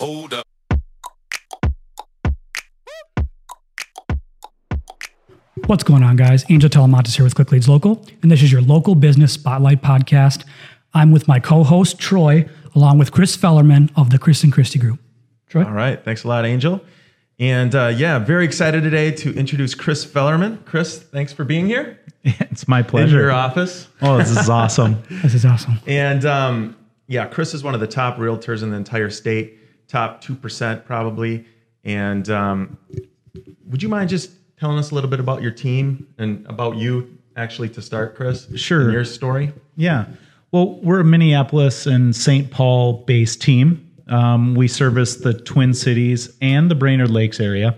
Hold up. What's going on, guys? Angel Talamantes here with Click Leads Local, and this is your local business spotlight podcast. I'm with my co-host Troy, along with Chris Fellerman of the Chris and Christy Group. Troy, All right. Thanks a lot, Angel. And uh, yeah, very excited today to introduce Chris Fellerman. Chris, thanks for being here It's my in pleasure. your office. Oh, this is awesome. this is awesome. And um, yeah, Chris is one of the top realtors in the entire state, top 2% probably. And um, would you mind just telling us a little bit about your team and about you actually to start, Chris? Sure. Your story? yeah. Well, we're a Minneapolis and St. Paul based team. Um, we service the Twin Cities and the Brainerd Lakes area.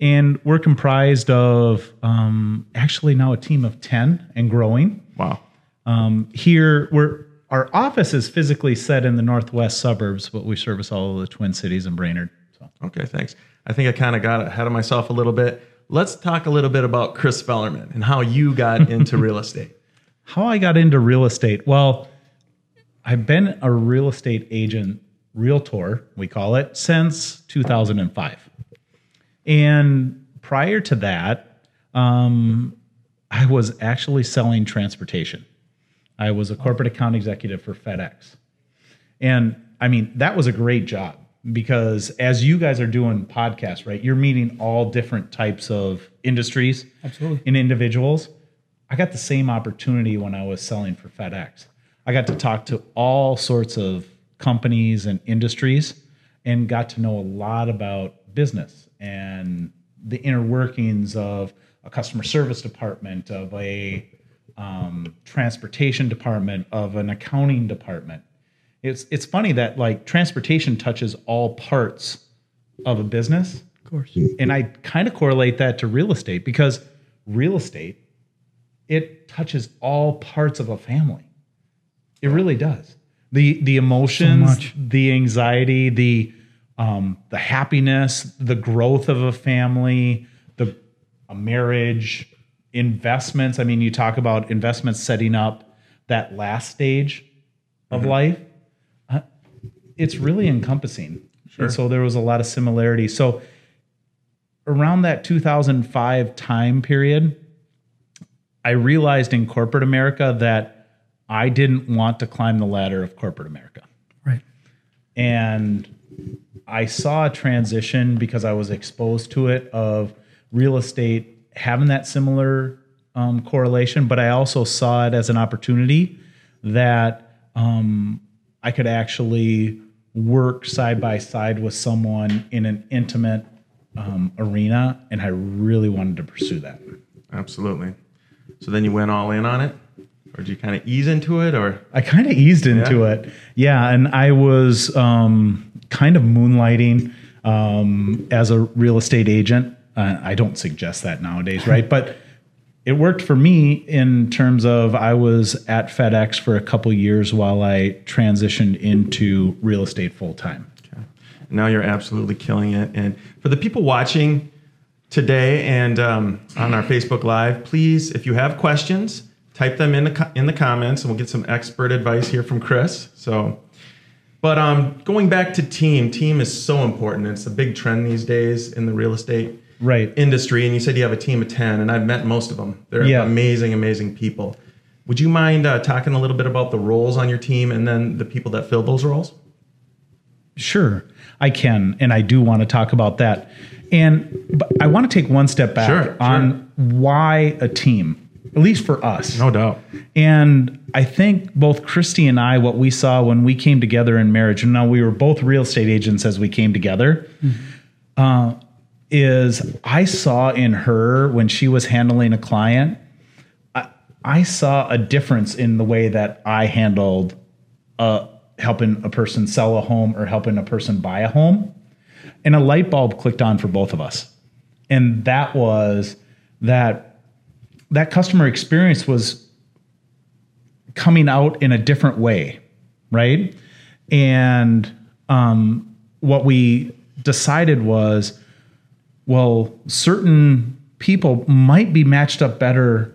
And we're comprised of um, actually now a team of 10 and growing. Wow. Um, here, we're our office is physically set in the northwest suburbs, but we service all of the Twin Cities and Brainerd. So. Okay, thanks. I think I kind of got ahead of myself a little bit. Let's talk a little bit about Chris Fellerman and how you got into real estate. How I got into real estate? Well, I've been a real estate agent, realtor, we call it, since 2005. And prior to that, um, I was actually selling transportation. I was a corporate account executive for FedEx. And I mean, that was a great job because as you guys are doing podcasts, right, you're meeting all different types of industries Absolutely. and individuals. I got the same opportunity when I was selling for FedEx. I got to talk to all sorts of companies and industries and got to know a lot about business and the inner workings of a customer service department, of a um, transportation department, of an accounting department. It's it's funny that like transportation touches all parts of a business, Of course. and I kind of correlate that to real estate because real estate it touches all parts of a family. It really does. The the emotions, much. the anxiety, the um, the happiness, the growth of a family, the a marriage, investments. I mean, you talk about investments setting up that last stage of life. Uh, It's really encompassing. And so there was a lot of similarity. So around that 2005 time period, I realized in corporate America that I didn't want to climb the ladder of corporate America. Right. And I saw a transition because I was exposed to it of real estate having that similar um, correlation, but I also saw it as an opportunity that um, I could actually work side by side with someone in an intimate um, arena, and I really wanted to pursue that. Absolutely. So then you went all in on it? Or did you kind of ease into it? Or I kind of eased into Yeah. it. Yeah, and I was um, kind of moonlighting um, as a real estate agent. Uh, I don't suggest that nowadays, right? but it worked for me in terms of I was at FedEx for a couple years while I transitioned into real estate full time. now you're absolutely killing it. And for the people watching today and um, on our Facebook Live, please, if you have questions, type them in the co- in the comments, and we'll get some expert advice here from Chris. So, but um, going back to team, team is so important. It's a big trend these days in the real estate Right. industry. And you said you have a team of ten, and I've met most of them. They're Yeah. amazing, amazing people. Would you mind uh, talking a little bit about the roles on your team and then the people that fill those roles? Sure, I can, and I do want to talk about that. And but I want to take one step back Sure, sure. on why a team, at least for us. No doubt. And I think both Christy and I, what we saw when we came together in marriage, and now we were both real estate agents as we came together, uh, is I saw in her when she was handling a client, I, I saw a difference in the way that I handled uh, helping a person sell a home or helping a person buy a home. And a light bulb clicked on for both of us. And that was that that customer experience was coming out in a different way, right? And um, what we decided was, well, certain people might be matched up better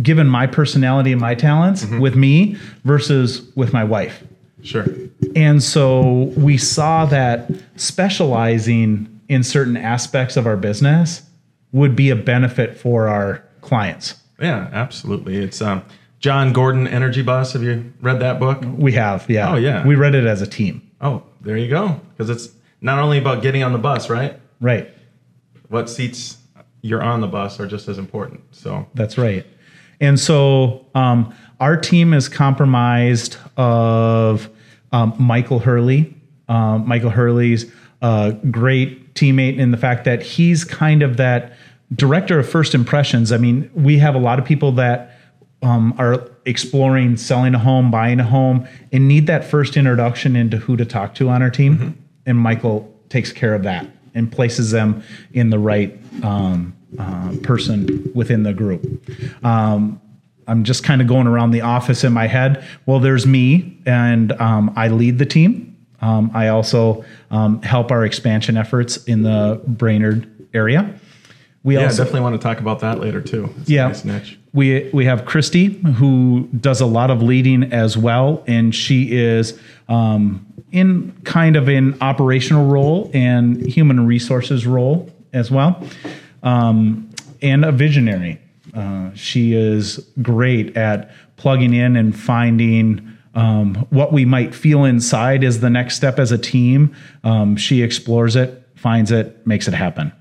given my personality and my talents with me versus with my wife. Sure. And so we saw that specializing in certain aspects of our business would be a benefit for our clients. Yeah, absolutely. It's um, Jon Gordon Energy Bus. Have you read that book? We have, yeah. Oh, yeah. We read it as a team. Oh, there you go. Because it's not only about getting on the bus, right? Right. What seats you're on the bus are just as important. So That's right. And so um, our team is compromised of um, Michael Hurley. Um, Michael Hurley's a great teammate in the fact that he's kind of that director of first impressions. I mean, we have a lot of people that um, are exploring selling a home, buying a home, and need that first introduction into who to talk to on our team. And Michael takes care of that and places them in the right um, uh, person within the group. Um, I'm just kind of going around the office in my head. Well, there's me, and um, I lead the team. Um, I also um, help our expansion efforts in the Brainerd area. We yeah, also definitely want to talk about that later too. It's Yeah. nice we we have Christy who does a lot of leading as well, and she is um, in kind of an operational role and human resources role as well, um, and a visionary. Uh, she is great at plugging in and finding. Um, what we might feel inside is the next step as a team. Um, she explores it, finds it, makes it happen.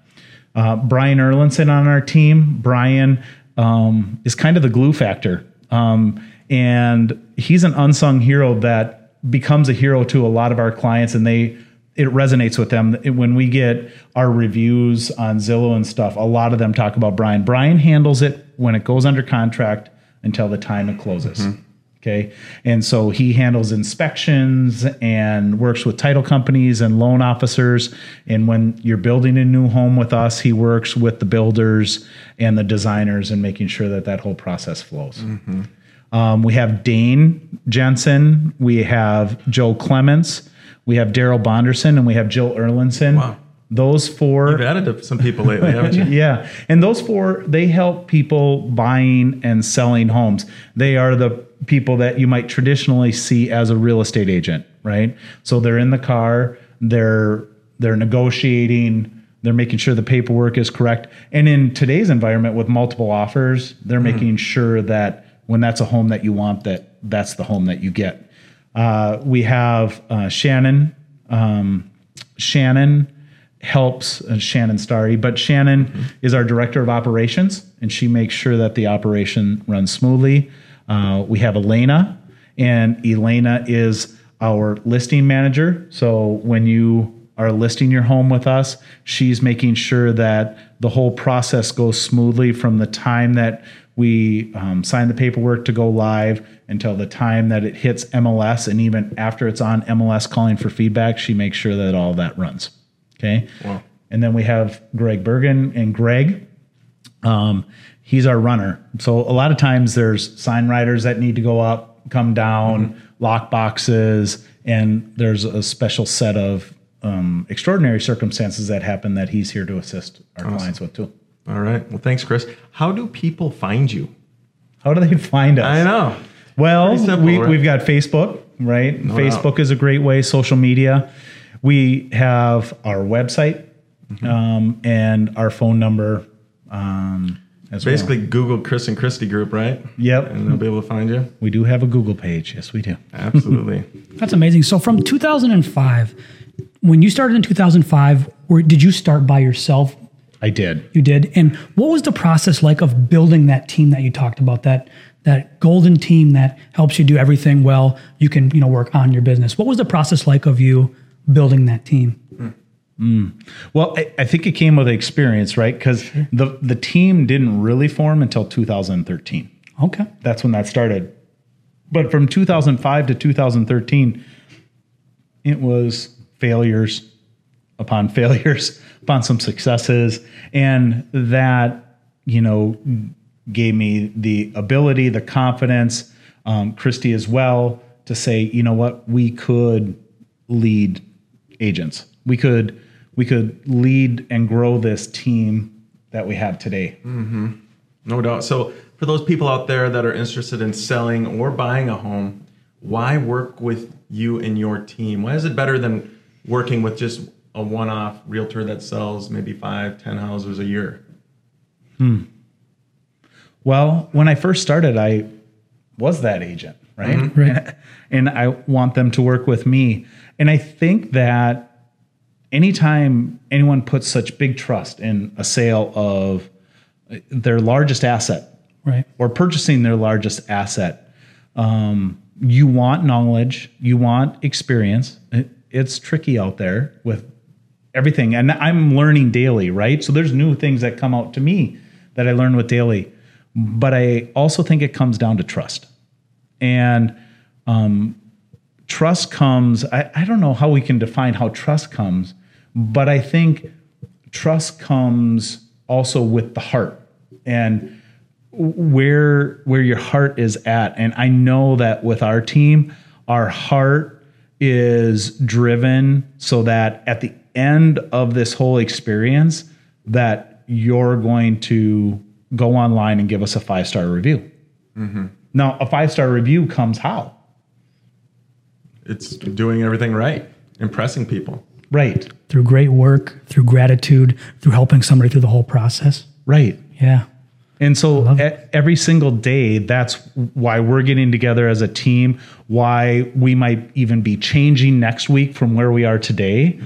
Uh, Brian Erlinson on our team. Brian um, is kind of the glue factor. Um, and he's an unsung hero that becomes a hero to a lot of our clients and they it resonates with them when we get our reviews on Zillow and stuff a lot of them talk about Brian Brian handles it when it goes under contract until the time it closes okay and so he handles inspections and works with title companies and loan officers and when you're building a new home with us he works with the builders and the designers and making sure that that whole process flows um, we have Dane Jensen, we have Joe Clements, we have Daryl Bonderson, and we have Jill Erlinson. Wow. Those four You've added some people lately, haven't you? yeah. And those four, they help people buying and selling homes. They are the people that you might traditionally see as a real estate agent, right? So they're in the car, they're they're negotiating, they're making sure the paperwork is correct. And in today's environment with multiple offers, they're making sure that when that's a home that you want, that that's the home that you get. Uh, we have uh, Shannon. Um, Shannon helps uh, Shannon Starry, but Shannon is our director of operations, and she makes sure that the operation runs smoothly. Uh, we have Elena, and Elena is our listing manager. So when you are listing your home with us, she's making sure that the whole process goes smoothly from the time that we um, sign the paperwork to go live until the time that it hits MLS, and even after it's on MLS calling for feedback, she makes sure that all that runs. Okay. Wow. And then we have Greg Bergen and Greg. Um, he's our runner. So a lot of times there's sign riders that need to go up, come down, lock boxes, and there's a special set of um, extraordinary circumstances that happen that he's here to assist our clients with too. All right. Well, thanks, Chris. How do people find you? How do they find us? I know. Well, simple, we, right? we've got Facebook, right? No Facebook is a great way, social media. We have our website Mm-hmm. um, and our phone number um, as Basically, Google Chris and Christy Group, right? Yep. And they'll be able to find you. We do have a Google page. Yes, we do. Absolutely. That's amazing. So from 2005, when you started in 2005, where did you start by yourself? I did. You did. And what was the process like of building that team that you talked about? That that golden team that helps you do everything well. You can you know work on your business. What was the process like of you building that team? Hmm. Well, I, I think it came with experience, right? Because the the team didn't really form until 2013. Okay. That's when that started. But from 2005 to 2013, it was failures upon failures upon some successes. And that, you know, gave me the ability, the confidence, um, Christy as well, to say, you know what, we could lead agents. We could we could lead and grow this team that we have today. No doubt. So, for those people out there that are interested in selling or buying a home, why work with you and your team? Why is it better than working with just a one-off realtor that sells maybe five, ten houses a year? Hmm. Well, when I first started, I was that agent, right? Right. And, and I want them to work with me. And I think that anytime anyone puts such big trust in a sale of their largest asset Right. or purchasing their largest asset, um, you want knowledge, you want experience. It, it's tricky out there with everything, and I'm learning daily, right? So there's new things that come out to me that I learn with daily, but I also think it comes down to trust, and um, trust comes. I, I don't know how we can define how trust comes, but I think trust comes also with the heart and where where your heart is at. And i know that with our team our heart is driven so that at the end of this whole experience that you're going to go online and give us a five star review mm-hmm. now a five star review comes how? It's doing everything right, impressing people. Right Through great work, through gratitude, through helping somebody through the whole process. right Yeah. And so e- every single day, that's why we're getting together as a team, why we might even be changing next week from where we are today,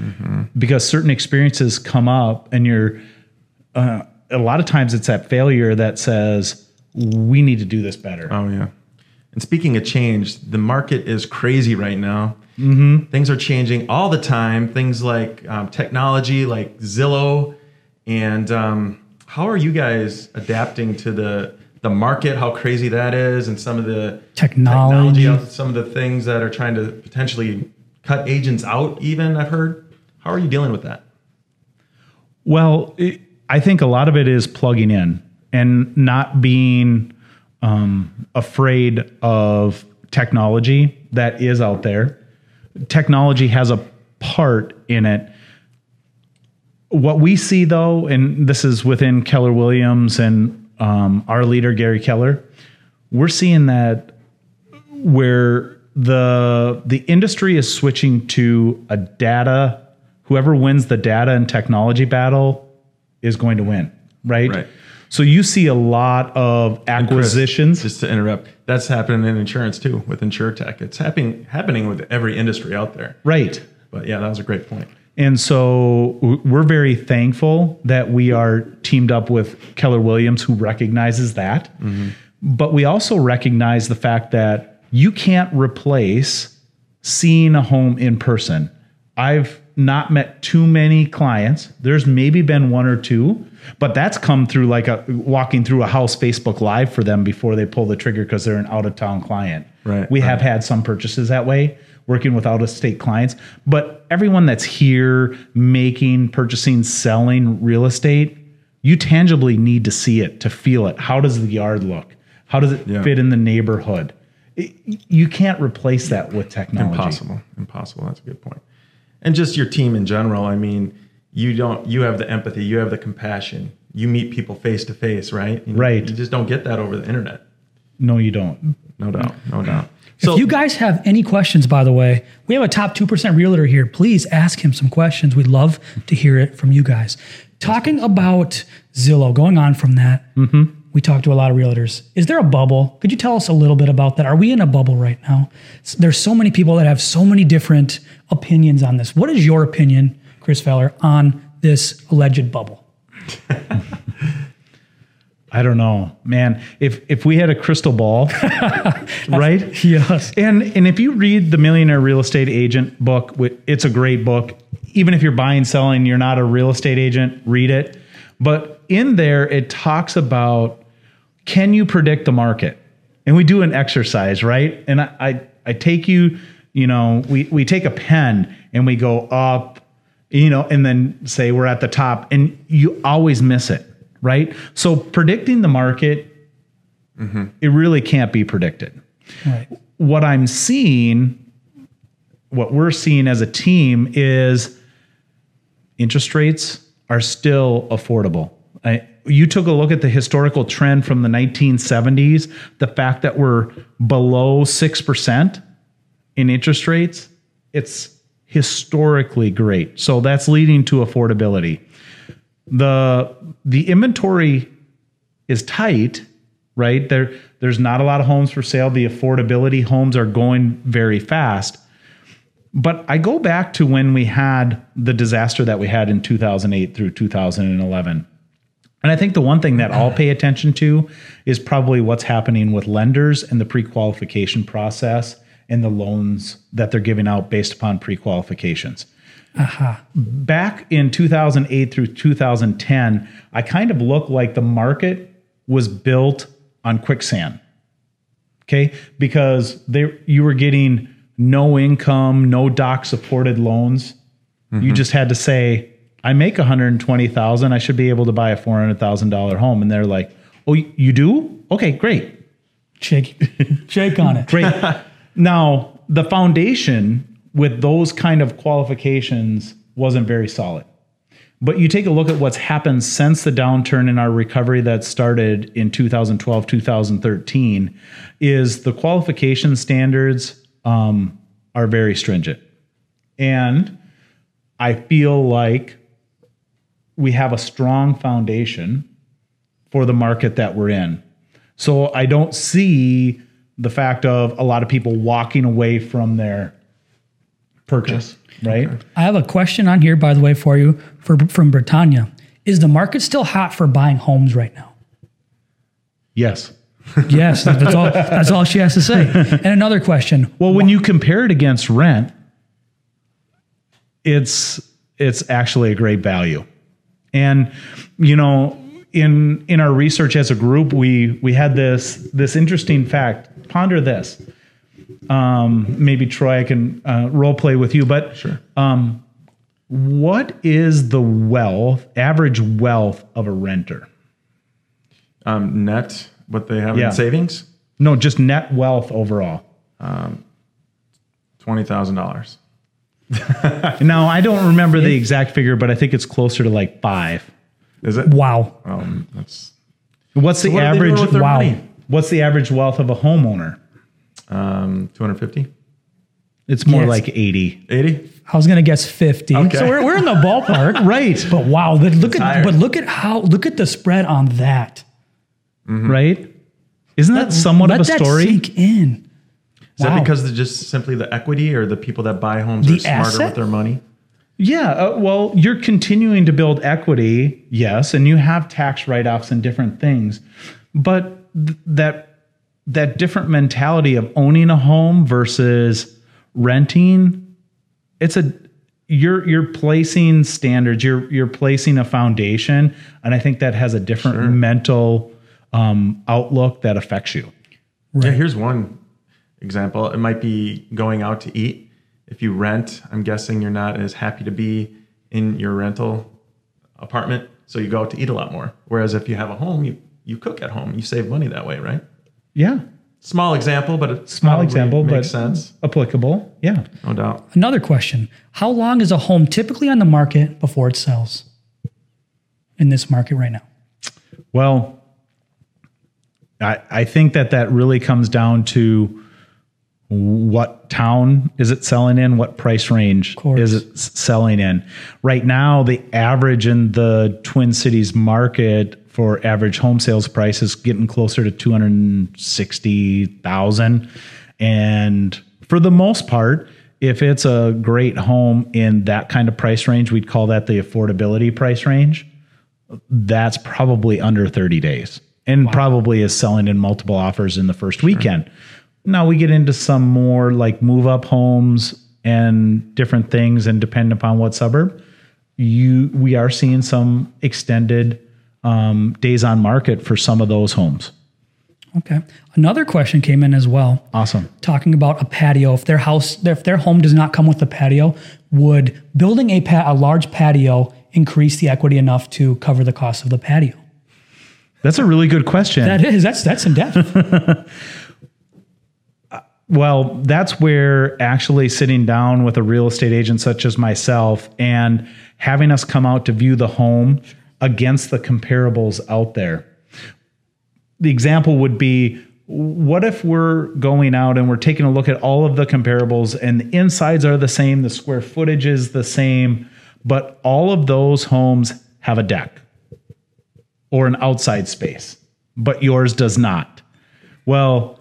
because certain experiences come up and you're, uh, a lot of times it's that failure that says, we need to do this better. Oh yeah. And speaking of change, the market is crazy right now. Mm-hmm. Things are changing all the time. Things like um, technology, like Zillow, and um, how are you guys adapting to the the market? How crazy that is, and some of the Technology. out- some of the things that are trying to potentially cut agents out. Even I've heard. How are you dealing with that? Well, it, I think a lot of it is plugging in and not being um, afraid of technology that is out there. Technology has a part in it. What we see, though, and this is within Keller Williams and um, our leader, Gary Keller, we're seeing that where the the industry is switching to a data whoever wins the data and technology battle is going to win right, Right. So you see a lot of And Chris, acquisitions just to interrupt, that's happening in insurance too with InsureTech. It's happening happening with every industry out there. right But yeah, that was a great point. and so we're very thankful that we are teamed up with Keller Williams who recognizes that mm-hmm. but we also recognize the fact that you can't replace seeing a home in person. I've not met too many clients. There's maybe been one or two, but that's come through like a walking through a house Facebook Live for them before they pull the trigger because they're an out of town client. Right, We right. have had some purchases that way, working with out of state clients, but everyone that's here making, purchasing, selling real estate, you tangibly need to see it to feel it. How does the yard look? How does it Yeah. fit in the neighborhood? It- you can't replace that with technology. Impossible. Impossible. That's a good point. And just your team in general. I mean, you don't. You have the empathy. You have the compassion. You meet people face to face, right? You know, Right. You just don't get that over the internet. No, you don't. No doubt. No doubt. So, if you guys have any questions, by the way, we have a top 2% realtor here. Please ask him some questions. We'd love to hear it from you guys. Talking about Zillow, going on from that, mm-hmm. We talked to a lot of realtors. Is there a bubble? Could you tell us a little bit about that? Are we in a bubble right now? There's so many people that have so many different opinions on this. What is your opinion, Chris Feller, on this alleged bubble? I don't know, man. If if we had a crystal ball, right? Yes. And and if you read the Millionaire Real Estate Agent book, it's a great book. Even if you're buying, selling, you're not a real estate agent, read it. But in there, it talks about can you predict the market? And we do an exercise, right? And I I, I take you, you know, we we take a pen and we go up, you know, and then say we're at the top, and you always miss it, right? So predicting the market, mm-hmm. it really can't be predicted Right. what I'm seeing, what we're seeing as a team is interest rates are still affordable. I, you took a look at the historical trend from the 1970s, the fact that we're below 6%, in interest rates, it's historically great. So that's leading to affordability. The the inventory is tight, right? There there's not a lot of homes for sale. The affordability homes are going very fast. But I go back to when we had the disaster that we had in 2008 through 2011. And I think the one thing that I'll pay attention to is probably what's happening with lenders and the pre-qualification process and the loans that they're giving out based upon pre-qualifications. Uh-huh. Back in 2008 through 2010, I kind of looked like the market was built on quicksand. Okay? Because they you were getting no income, no doc supported loans. You mm-hmm. just had to say, I make 120,000, I should be able to buy a $400,000 home and they're like, "Oh, you do? Okay, great. Shake, shake on it. Great. now, the foundation with those kind of qualifications wasn't very solid. But you take a look at what's happened since the downturn in our recovery that started in 2012, 2013, is the qualification standards um, are very stringent. And I feel like we have a strong foundation for the market that we're in. So I don't see the fact of a lot of people walking away from their purchase, right? I have a question on here, by the way, for you for, from Britannia. Is the market still hot for buying homes right now? Yes. Yes, that's all. That's all she has to say. And another question: Well, when you compare it against rent, it's it's actually a great value. And you know, in in our research as a group, we we had this this interesting fact. Ponder this. Um, maybe Troy, I can uh, role play with you, but Sure. what is the wealth, average wealth of a renter? Um, net, what they have Yeah. in savings, No, just net wealth overall. Um, twenty thousand dollars. Now, I don't remember the exact figure, but I think it's closer to like five. Is it? wow, Um, that's What's the what are they doing average? wow. money? What's the average wealth of a homeowner? um, 250, It's more Yes. like 80. 80. I was gonna guess fifty. Okay. So we're, we're in the ballpark, Right. But wow, but look at higher. but look at how look at the spread on that. Right? Isn't that somewhat Let of a that story? sink in. Is Wow. that because they're just simply the equity, or the people that buy homes The are smarter asset? with their money? Yeah. Uh, well, you're continuing to build equity, yes, and you have tax write-offs and different things, but th- that that different mentality of owning a home versus renting, it's a you're you're placing standards, you're you're placing a foundation, and I think that has a different mental um, outlook that affects you. Yeah, here's one example. It might be going out to eat. If you rent, I'm guessing you're not as happy to be in your rental apartment, so you go out to eat a lot more. Whereas if you have a home, you you cook at home. You save money that way, right? Yeah, Small example, but a small example, makes but sense, applicable. Yeah. no doubt. Another question: How long is a home typically on the market before it sells? In this market right now, Well, I, I think that that really comes down to what town is it selling in? What price range is it selling in? Right now, the average in the Twin Cities market for average home sales price is getting closer to 260,000. And for the most part, if it's a great home in that kind of price range, we'd call that the affordability price range that's probably under 30 days and probably is selling in multiple offers in the first weekend. Now we get into some more like move up homes and different things and depending upon what suburb you we are seeing some extended um, days on market for some of those homes. okay. Another question came in as well. Awesome. talking about a patio. If their house, if their home does not come with a patio, would building a pa- a large patio increase the equity enough to cover the cost of the patio? That's a really good question. That is, that's that's in depth. Well, that's where actually sitting down with a real estate agent such as myself and having us come out to view the home against the comparables out there. The example would be what if we're going out and we're taking a look at all of the comparables and the insides are the same, the square footage is the same, but all of those homes have a deck or an outside space, but yours does not. Well,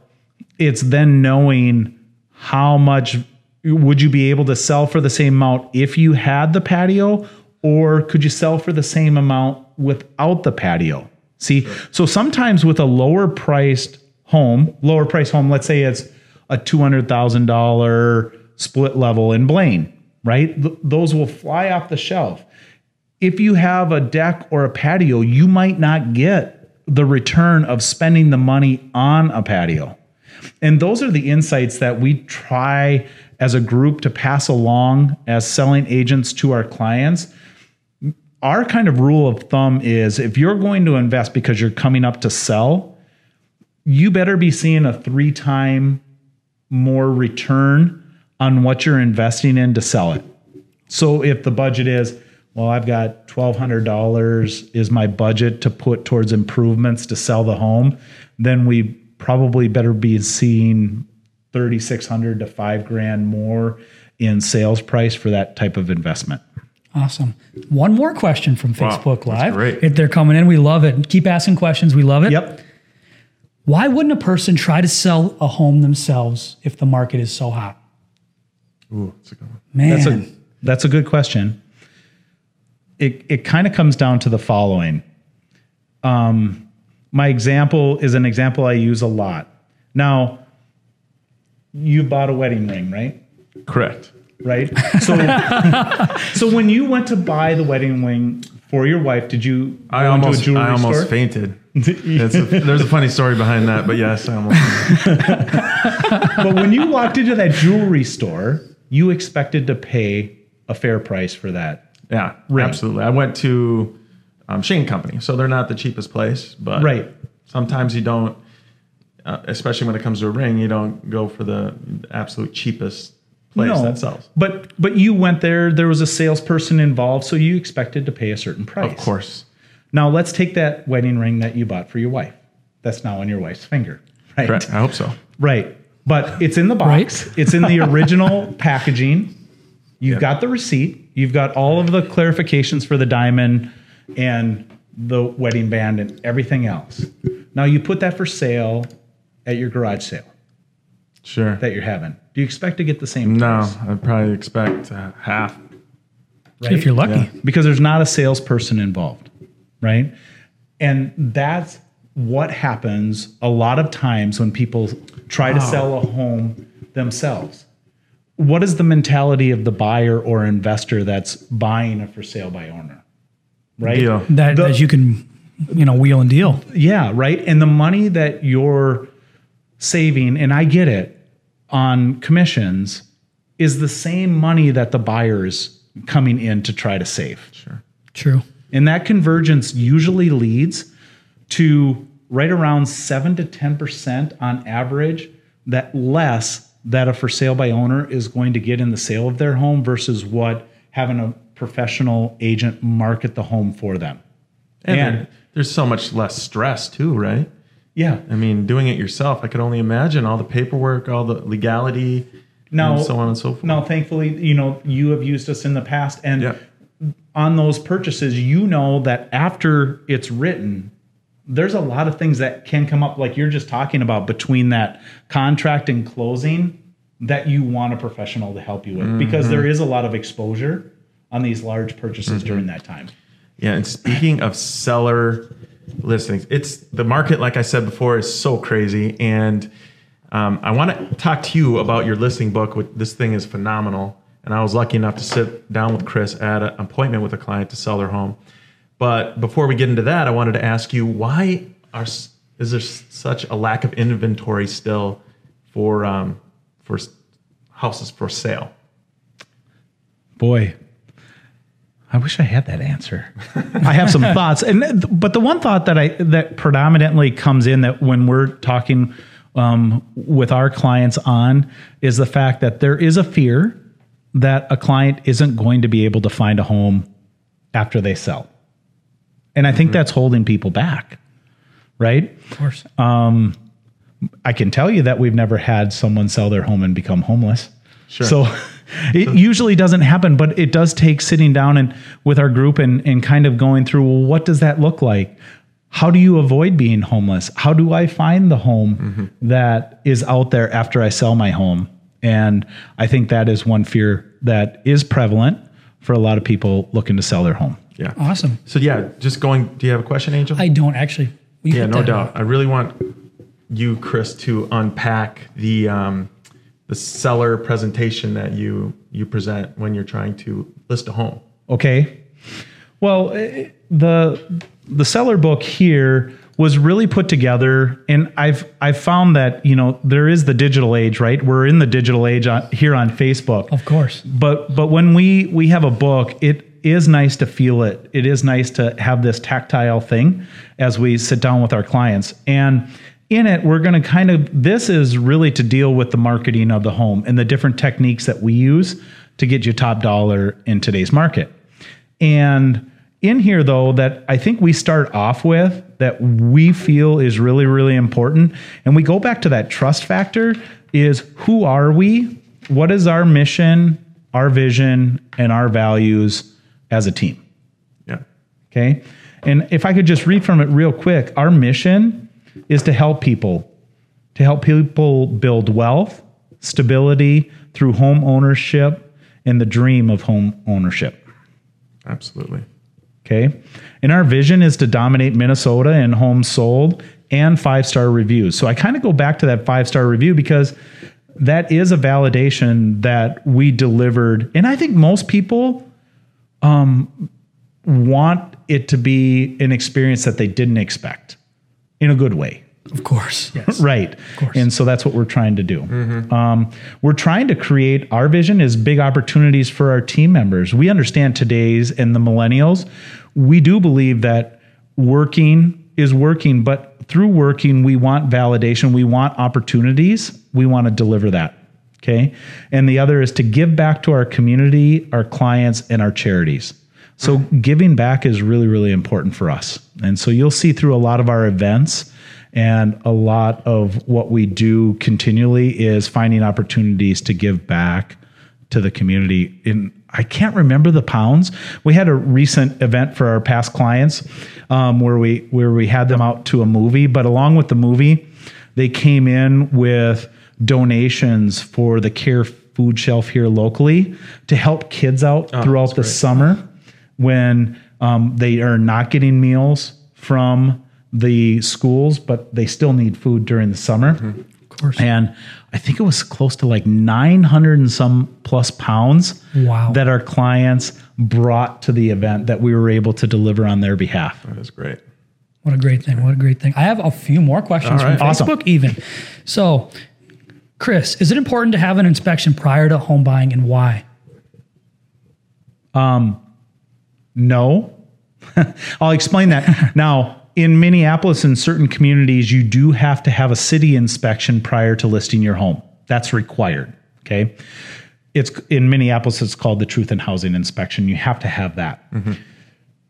it's then knowing how much would you be able to sell for the same amount if you had the patio or could you sell for the same amount without the patio? See, so sometimes with a lower priced home, lower price home, let's say it's a $200,000 split level in Blaine, right? Th- those will fly off the shelf. If you have a deck or a patio, you might not get the return of spending the money on a patio. And those are the insights that we try as a group to pass along as selling agents to our clients. Our kind of rule of thumb is if you're going to invest because you're coming up to sell, you better be seeing a three time more return on what you're investing in to sell it. So if the budget is, well, I've got $1,200 is my budget to put towards improvements to sell the home, then we probably better be seeing 3600 to 5 grand more in sales price for that type of investment. Awesome. One more question from Wow, Facebook that's Live. great. If they're coming in, we love it. Keep asking questions. We love it. Yep. Why wouldn't a person try to sell a home themselves if the market is so hot? Ooh, that's a good one. Man, That's a that's a good question. It it kind of comes down to the following. Um, my example is an example I use a lot. Now, you bought a wedding ring, right? Correct. Right. So, so when you went to buy the wedding ring for your wife, did you I almost, a jewelry I almost store? fainted. A, there's a funny story behind that, but yes, I almost. but when you walked into that jewelry store, you expected to pay a fair price for that. Yeah, Right. absolutely. I went to um, Shane Company, so they're not the cheapest place, but Right. sometimes you don't, uh, especially when it comes to a ring, you don't go for the absolute cheapest place that sells. But but you went there. There was a salesperson involved, so you expected to pay a certain price. Of course. Now let's take that wedding ring that you bought for your wife. That's now on your wife's finger, right? Correct. I hope so. Right. But it's in the box. It's in the original packaging. You've Yeah. got the receipt. You've got all of the clarifications for the diamond and the wedding band and everything else. Now you put that for sale at your garage sale Sure. that you're having. Do you expect to get the same No, price? I'd probably expect uh, half. Right? if you're lucky. Yeah. because there's not a salesperson involved, right? And that's what happens a lot of times when people try to sell a home themselves. What is the mentality of the buyer or investor that's buying a for sale by owner? Right? Deal. That, The- that you can, you know, wheel and deal. Yeah, right. And the money that you're saving, and I get it, on commissions is the same money that the buyer's coming in to try to save. Sure. True. And that convergence usually leads to right around 7 to 10% on average that less that a for sale by owner is going to get in the sale of their home versus what having a professional agent market the home for them. And, And- there's so much less stress too, right? Yeah. I mean, doing it yourself, I could only imagine all the paperwork, all the legality, Now, and so on and so forth. Now, thankfully, you know, you have used us in the past and Yeah. on those purchases, you know that after it's written, there's a lot of things that can come up, like you're just talking about between that contract and closing, that you want a professional to help you with because mm-hmm. there is a lot of exposure on these large purchases during that time. Yeah, and speaking of seller listings, it's the market, like I said before, is so crazy. And um, I want to talk to you about your listing book. Which, this thing is phenomenal. And I was lucky enough to sit down with Chris at an appointment with a client to sell their home. But before we get into that, I wanted to ask you why are is there such a lack of inventory still for um, for houses for sale? Boy, I wish I had that answer. I have some thoughts, and but the one thought that I that predominantly comes in that when we're talking um, with our clients on is the fact that there is a fear that a client isn't going to be able to find a home after they sell, and I think that's holding people back, right? Of course. I can tell you that we've never had someone sell their home and become homeless. Sure. So it usually doesn't happen, but it does take sitting down and with our group and, and kind of going through well, what does that look like? How do you avoid being homeless? How do I find the home that is out there after I sell my home? And I think that is one fear that is prevalent for a lot of people looking to sell their home. Yeah. Awesome. So yeah, just going. Do you have a question, Angel? I don't actually. Will yeah, no doubt. up? I really want you, Chris, to unpack the um, the seller presentation that you you present when you're trying to list a home. Okay. Well, eh, the the seller book here was really put together, and I've I've found that you know there is the digital age, right? We're in the digital age on, here on Facebook, Of course. but but when we we have a book, it is nice to feel it. It is nice to have this tactile thing as we sit down with our clients and. In it, we're going to kind of, this is really to deal with the marketing of the home and the different techniques that we use to get you top dollar in today's market. And in here, though, that I think we start off with that we feel is really, really important, and we go back to that trust factor is who are we? What is our mission, our vision, and our values as a team? Yeah. Okay. And if I could just read from it real quick, our mission is to help people, to help people build wealth, stability through home ownership, and the dream of home ownership. Absolutely. Okay. And our vision is to dominate Minnesota in homes sold and five star reviews. So I kind of go back to that five star review because that is a validation that we delivered. And I think most people um, want it to be an experience that they didn't expect in a good way. Of course. Yes. Right. course. And so that's what we're trying to do. Um, we're trying to create our vision is big opportunities for our team members. We understand today's and the millennials. We do believe that working is working, but through working, we want validation, we want opportunities, we want to deliver that. Okay. And the other is to give back to our community, our clients, and our charities. So giving back is really, really important for us. And so you'll see through a lot of our events and a lot of what we do continually is finding opportunities to give back to the community. In I can't remember the pounds. We had a recent event for our past clients um, where we where we had them out to a movie, but along with the movie, they came in with donations for the care food shelf here locally to help kids out throughout the great. summer when um, they are not getting meals from the schools, but they still need food during the summer. Of course. And I think it was close to like 900 and some plus pounds Wow. that our clients brought to the event that we were able to deliver on their behalf. That is great. What a great thing. What a great thing. I have a few more questions All right. from Awesome. Facebook, even. So, Chris, is it important to have an inspection prior to home buying and why? No. I'll explain that. now, in Minneapolis and certain communities, you do have to have a city inspection prior to listing your home. That's required. Okay. It's in Minneapolis, it's called the Truth in Housing Inspection. You have to have that. Mm-hmm.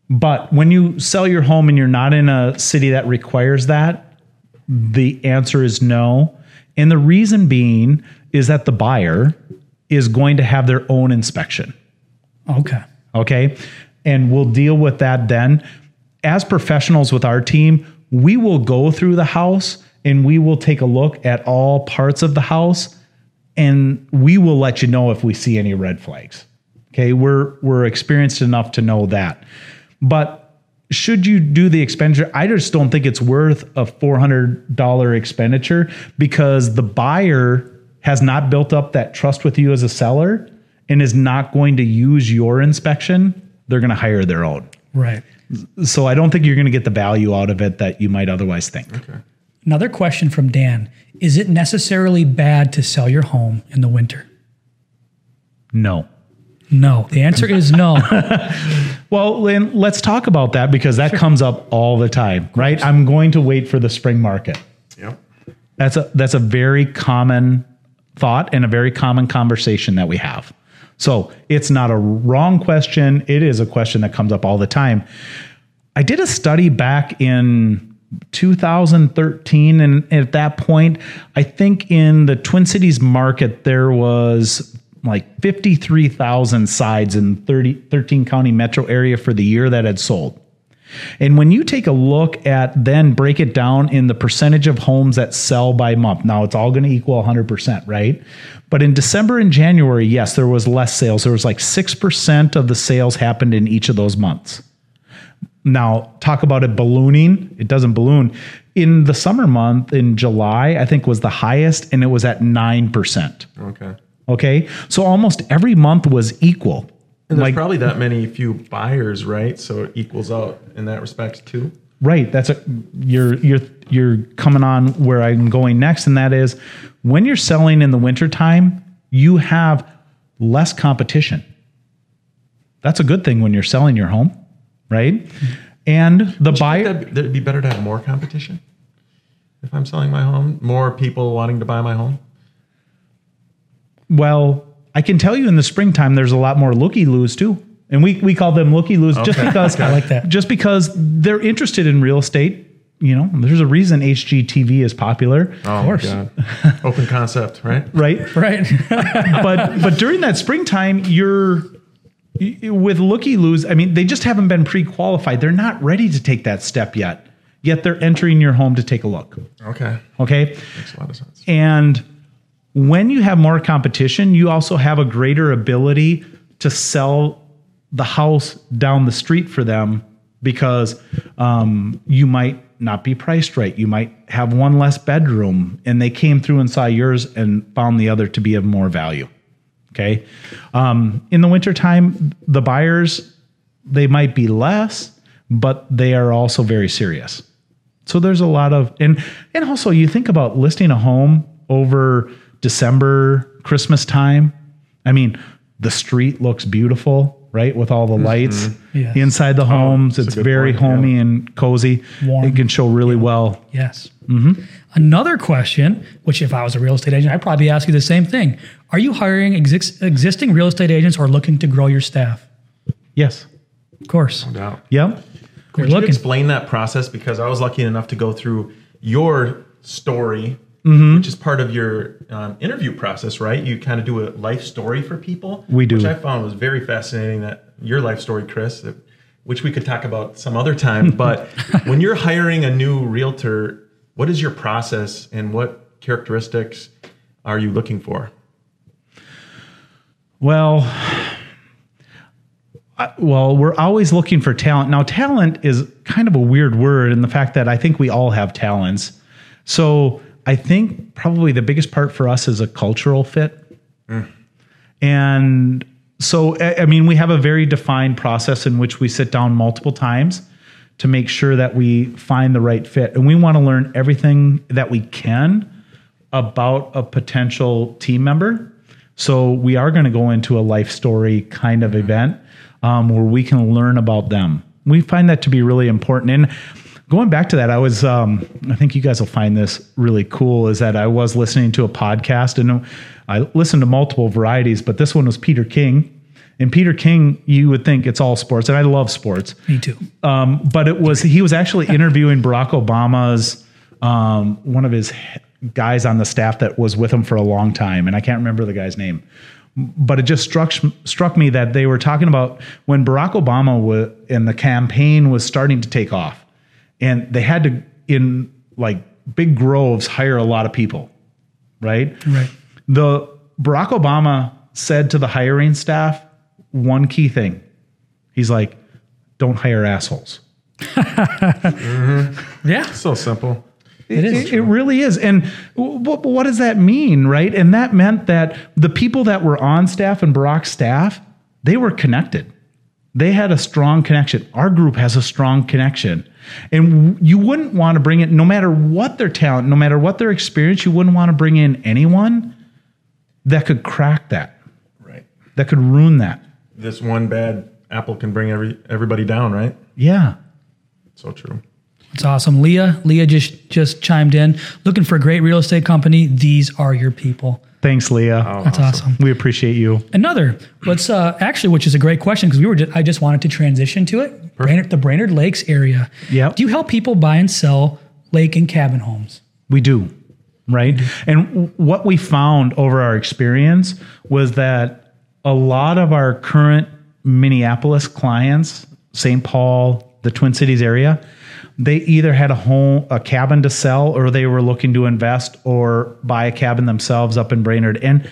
But when you sell your home and you're not in a city that requires that, the answer is no. And the reason being is that the buyer is going to have their own inspection. Okay. Okay. And we'll deal with that then. As professionals with our team, we will go through the house and we will take a look at all parts of the house and we will let you know if we see any red flags. Okay. We're we're experienced enough to know that. But should you do the expenditure? I just don't think it's worth a $400 expenditure because the buyer has not built up that trust with you as a seller and is not going to use your inspection. They're going to hire their own. Right. So I don't think you're going to get the value out of it that you might otherwise think. Okay. Another question from Dan Is it necessarily bad to sell your home in the winter? No. No. The answer is no. Well, then let's talk about that because that comes up all the time, right? I'm going to wait for the spring market. Yep. That's a that's a very common thought and a very common conversation that we have. So it's not a wrong question. It is a question that comes up all the time. I did a study back in 2013 and at that point i think in the twin cities market there was like 53000 sides in 30, 13 county metro area for the year that had sold and when you take a look at then break it down in the percentage of homes that sell by month, now it's all going to equal 100%, right? But in December and January, yes, there was less sales. There was like 6% of the sales happened in each of those months. Now, talk about it ballooning. It doesn't balloon. In the summer month, in July, I think was the highest, and it was at 9%. Okay. Okay. So almost every month was equal. And there's Like- probably that many few buyers, right? So it equals out in that respect too. Right. That's a you're you're you're coming on where I'm going next, and that is when you're selling in the wintertime, you have less competition. That's a good thing when you're selling your home, right? And the buyer That'd, that'd be better to have more competition if I'm selling my home, more people wanting to buy my home. well, I can tell you in the springtime there's a lot more looky loos too. And we, we call them looky loos just Okay. because I like that. just because they're interested in real estate. You know, there's a reason HGTV is popular. Oh course. my god, open concept, right? Right. Right. but but during that springtime, you're with looky loos. I mean, they just haven't been pre-qualified. They're not ready to take that step yet. Yet they're entering your home to take a look. Okay, Okay, makes a lot of sense. and when you have more competition, you also have a greater ability to sell the house down the street for them because um, you might not be priced right. You might have one less bedroom, and they came through and saw yours and found the other to be of more value. Okay. Um, in the wintertime, the buyers, they might be less, but they are also very serious. So there's a lot of and and also you think about listing a home over December, Christmas time. I mean, the street looks beautiful, right? With all the lights mm-hmm. Yes. inside the oh, homes. that's It's very point, yeah. homey and cozy. Warm. It can show really well. yes. Mm-hmm. Another question, which if I was a real estate agent, I'd probably ask you the same thing. Are you hiring exis- existing real estate agents or looking to grow your staff? Yes. Of course. No doubt. Yep. You're you looking. explain that process? Because I was lucky enough to go through your story, Mm-hmm. which is part of your um, interview process, right? You kind of do a life story for people. We do. Which I found was very fascinating. That your life story, Chris, that, which we could talk about some other time. But when you're hiring a new realtor, what is your process and what characteristics are you looking for? Well, I- well, we're always looking for talent. Now, talent is kind of a weird word in the fact that I think we all have talents. So I think probably the biggest part for us is a cultural fit. And so, I mean, we have a very defined process in which we sit down multiple times to make sure that we find the right fit. And we want to learn everything that we can about a potential team member. So we are going to go into a life story kind of event um, where we can learn about them. We find that to be really important. And going back to that, I was, um, I think you guys will find this really cool. Is that I was listening to a podcast and I listened to multiple varieties, but this one was Peter King. And Peter King, you would think it's all sports, and I love sports. Me too. Um, but it was he was actually interviewing Barack Obama's um, one of his guys on the staff that was with him for a long time, and I can't remember the guy's name. But it just struck struck me that they were talking about when Barack Obama was and the campaign was starting to take off, and they had to in like big groves hire a lot of people, right? Right. The Barack Obama said to the hiring staff one key thing. He's like, "Don't hire assholes." Yeah. So simple. It is It, it really is. And what, what does that mean, right? And that meant that the people that were on staff and Barack's staff, they were connected. They had a strong connection. Our group has a strong connection. And you wouldn't want to bring in, no matter what their talent, no matter what their experience, you wouldn't want to bring in anyone that could crack that, Right. that could ruin that. This one bad apple can bring every everybody down, right? Yeah. So true. It's awesome. Leah, Leah just just chimed in. Looking for a great real estate company. These are your people. Thanks, Leah. Oh, That's awesome. We appreciate you. Another, let's uh, actually, which is a great question because we were. Just, I just wanted to transition to it. Brainerd, the Brainerd Lakes area. Yep. Do you help people buy and sell lake and cabin homes? We do, right? And w- what we found over our experience was that a lot of our current Minneapolis clients, St. Paul, the Twin Cities area, they either had a home, a cabin to sell, or they were looking to invest or buy a cabin themselves up in Brainerd. And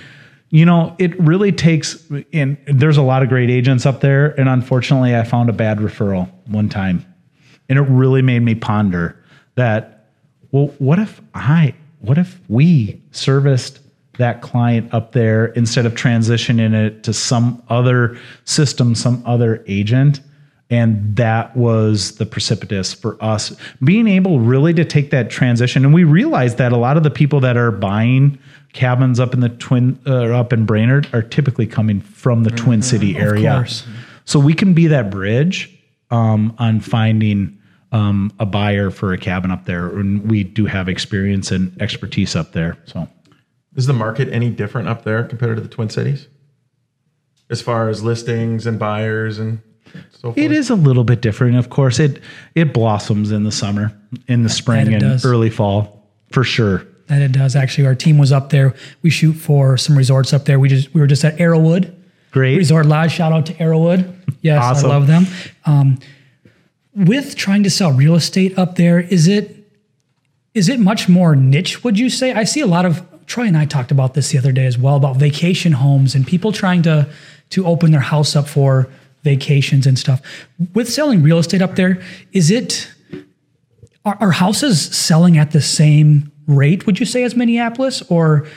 you know, it really takes. And there's a lot of great agents up there, and unfortunately, I found a bad referral one time, and it really made me ponder that well, what if I, what if we serviced that client up there instead of transitioning it to some other system, some other agent? And that was the precipitous for us being able really to take that transition. And we realized that a lot of the people that are buying cabins up in the twin, uh, up in Brainerd are typically coming from the Twin City area. course. So we can be that bridge um, on finding um, a buyer for a cabin up there, and we do have experience and expertise up there. So Is the market any different up there compared to the Twin Cities? As far as listings and buyers and so forth? it is a little bit different. Of course, it it blossoms in the summer, in the spring, and does. early fall for sure. That it does. Actually, our team was up there. We shoot for some resorts up there. We just we were just at Arrowwood Great. Resort Lodge. Shout out to Arrowwood. Yes, Awesome. I love them. Um, with trying to sell real estate up there, is it is it much more niche? Would you say? I see a lot of Troy and I talked about this the other day as well about vacation homes and people trying to to open their house up for vacations and stuff. With selling real estate up there, is it are, are houses selling at the same rate? Would you say as Minneapolis or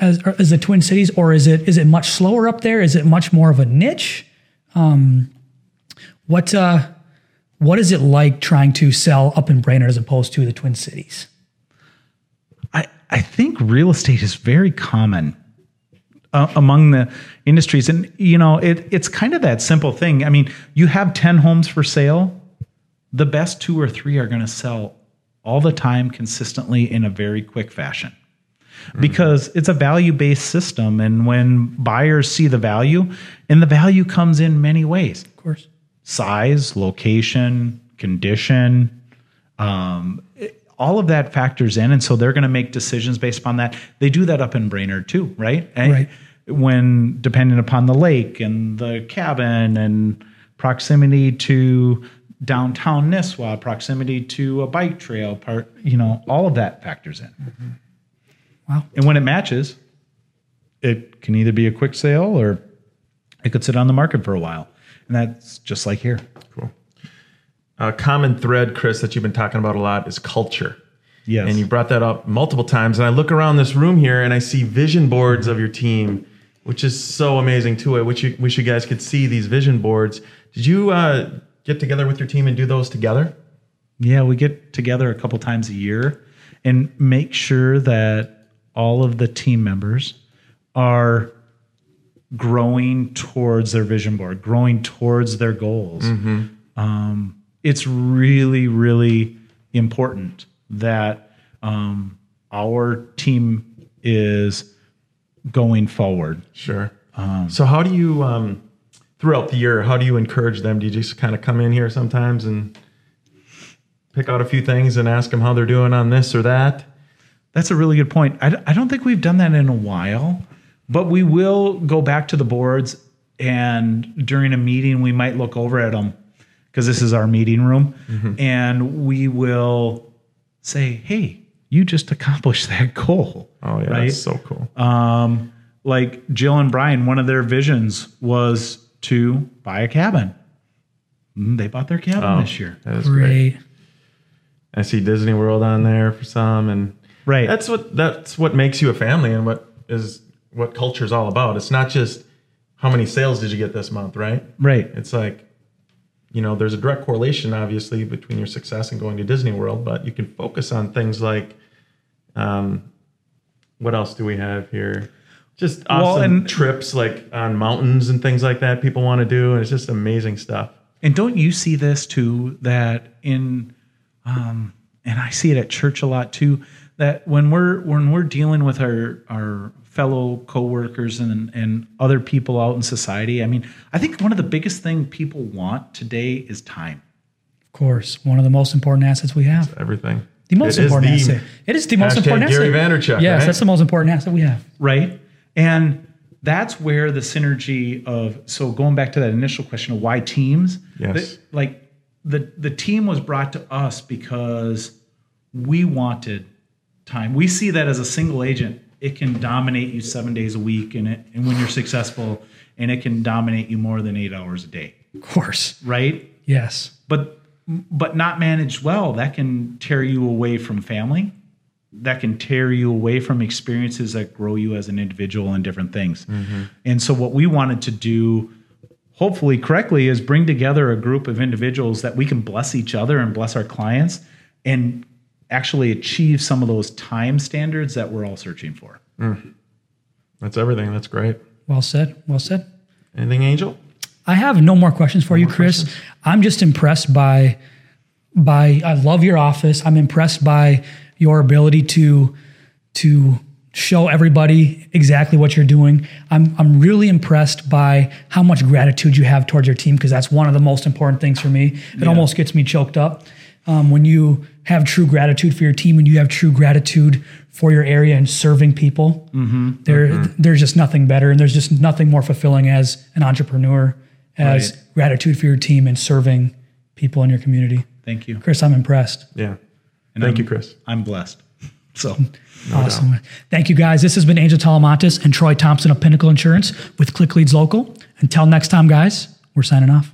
as, or as the Twin Cities, or is it is it much slower up there? Is it much more of a niche? Um, what uh, what is it like trying to sell up in Brainerd as opposed to the Twin Cities? I, I think real estate is very common uh, among the industries. And, you know, it, it's kind of that simple thing. I mean, you have 10 homes for sale, the best two or three are going to sell all the time consistently in a very quick fashion. Because it's a value based system. And when buyers see the value, and the value comes in many ways Of course. size, location, condition, um, it- all of that factors in, and so they're going to make decisions based upon that. They do that up in Brainerd too, right? And Right. When depending upon the lake and the cabin and proximity to downtown Nisswa, proximity to a bike trail, part, you know, all of that factors in. Mm-hmm. Wow. And when it matches, it can either be a quick sale or it could sit on the market for a while. And that's just like here. A common thread, Chris, that you've been talking about a lot is culture. Yes. And you brought that up multiple times. And I look around this room here and I see vision boards of your team, which is so amazing too. I wish you, wish you guys could see these vision boards. Did you uh, get together with your team and do those together? Yeah, we get together a couple times a year and make sure that all of the team members are growing towards their vision board, growing towards their goals. Um, it's really, really important that um, our team is going forward. Sure. so how do you, um, throughout the year, how do you encourage them? Do you just kind of come in here sometimes and pick out a few things and ask them how they're doing on this or that? That's a really good point. I, d- I don't think we've done that in a while, but we will go back to the boards and during a meeting, we might look over at them because this is our meeting room and we will say, Hey, you just accomplished that goal. Oh yeah, Right? that's so cool. Um, like Jill and Brian, one of their visions was to buy a cabin. Mm, They bought their cabin Oh, this year. That is great. Great. I see Disney World on there for some, and Right. that's what that's what makes you a family and what is what culture is all about. It's not just how many sales did you get this month, right? right. It's like, you know, there's a direct correlation, obviously, between your success and going to Disney World, but you can focus on things like, um, what else do we have here? Just Well, awesome and- trips like on mountains and things like that people want to do, and it's just amazing stuff. And don't you see this too? That in, um, and I see it at church a lot too. that when we're when we're dealing with our our fellow coworkers and and other people out in society, I mean, I think one of the biggest thing people want today is time. Of course, one of the most important assets we have. Everything. The most It is important the- asset. It is the most Hashtag important Gary asset. Vaynerchuk, Yes, right? that's the most important asset we have. right? And that's where the synergy of so going back to that initial question of why teams, Yes. the- like the the team was brought to us because we wanted time. We see that as a single agent, it can dominate you seven days a week, and it and when you're successful, and it can dominate you more than eight hours a day, Of course. right? Yes. but but not managed well that can tear you away from family that can tear you away from experiences that grow you as an individual and different things mm-hmm. and so what we wanted to do hopefully correctly is bring together a group of individuals that we can bless each other and bless our clients and actually achieve some of those time standards that we're all searching for mm. That's everything. That's great. Well said. Well said. Anything, Angel? I have no more questions for you, Chris. I'm just impressed by by I love your office. I'm impressed by your ability to to show everybody exactly what you're doing. I'm I'm really impressed by how much gratitude you have towards your team because that's one of the most important things for me. It almost gets me choked up um, when you have true gratitude for your team and you have true gratitude for your area and serving people. There, there's just nothing better, and there's just nothing more fulfilling as an entrepreneur as Right. gratitude for your team and serving people in your community. thank you Chris, I'm impressed. Yeah. And Thank I'm- you, Chris. i'm blessed so awesome. Thank you guys. This has been Angel Talamantes and Troy Thompson of Pinnacle Insurance with Click Leads Local. Until next time, guys, we're signing off.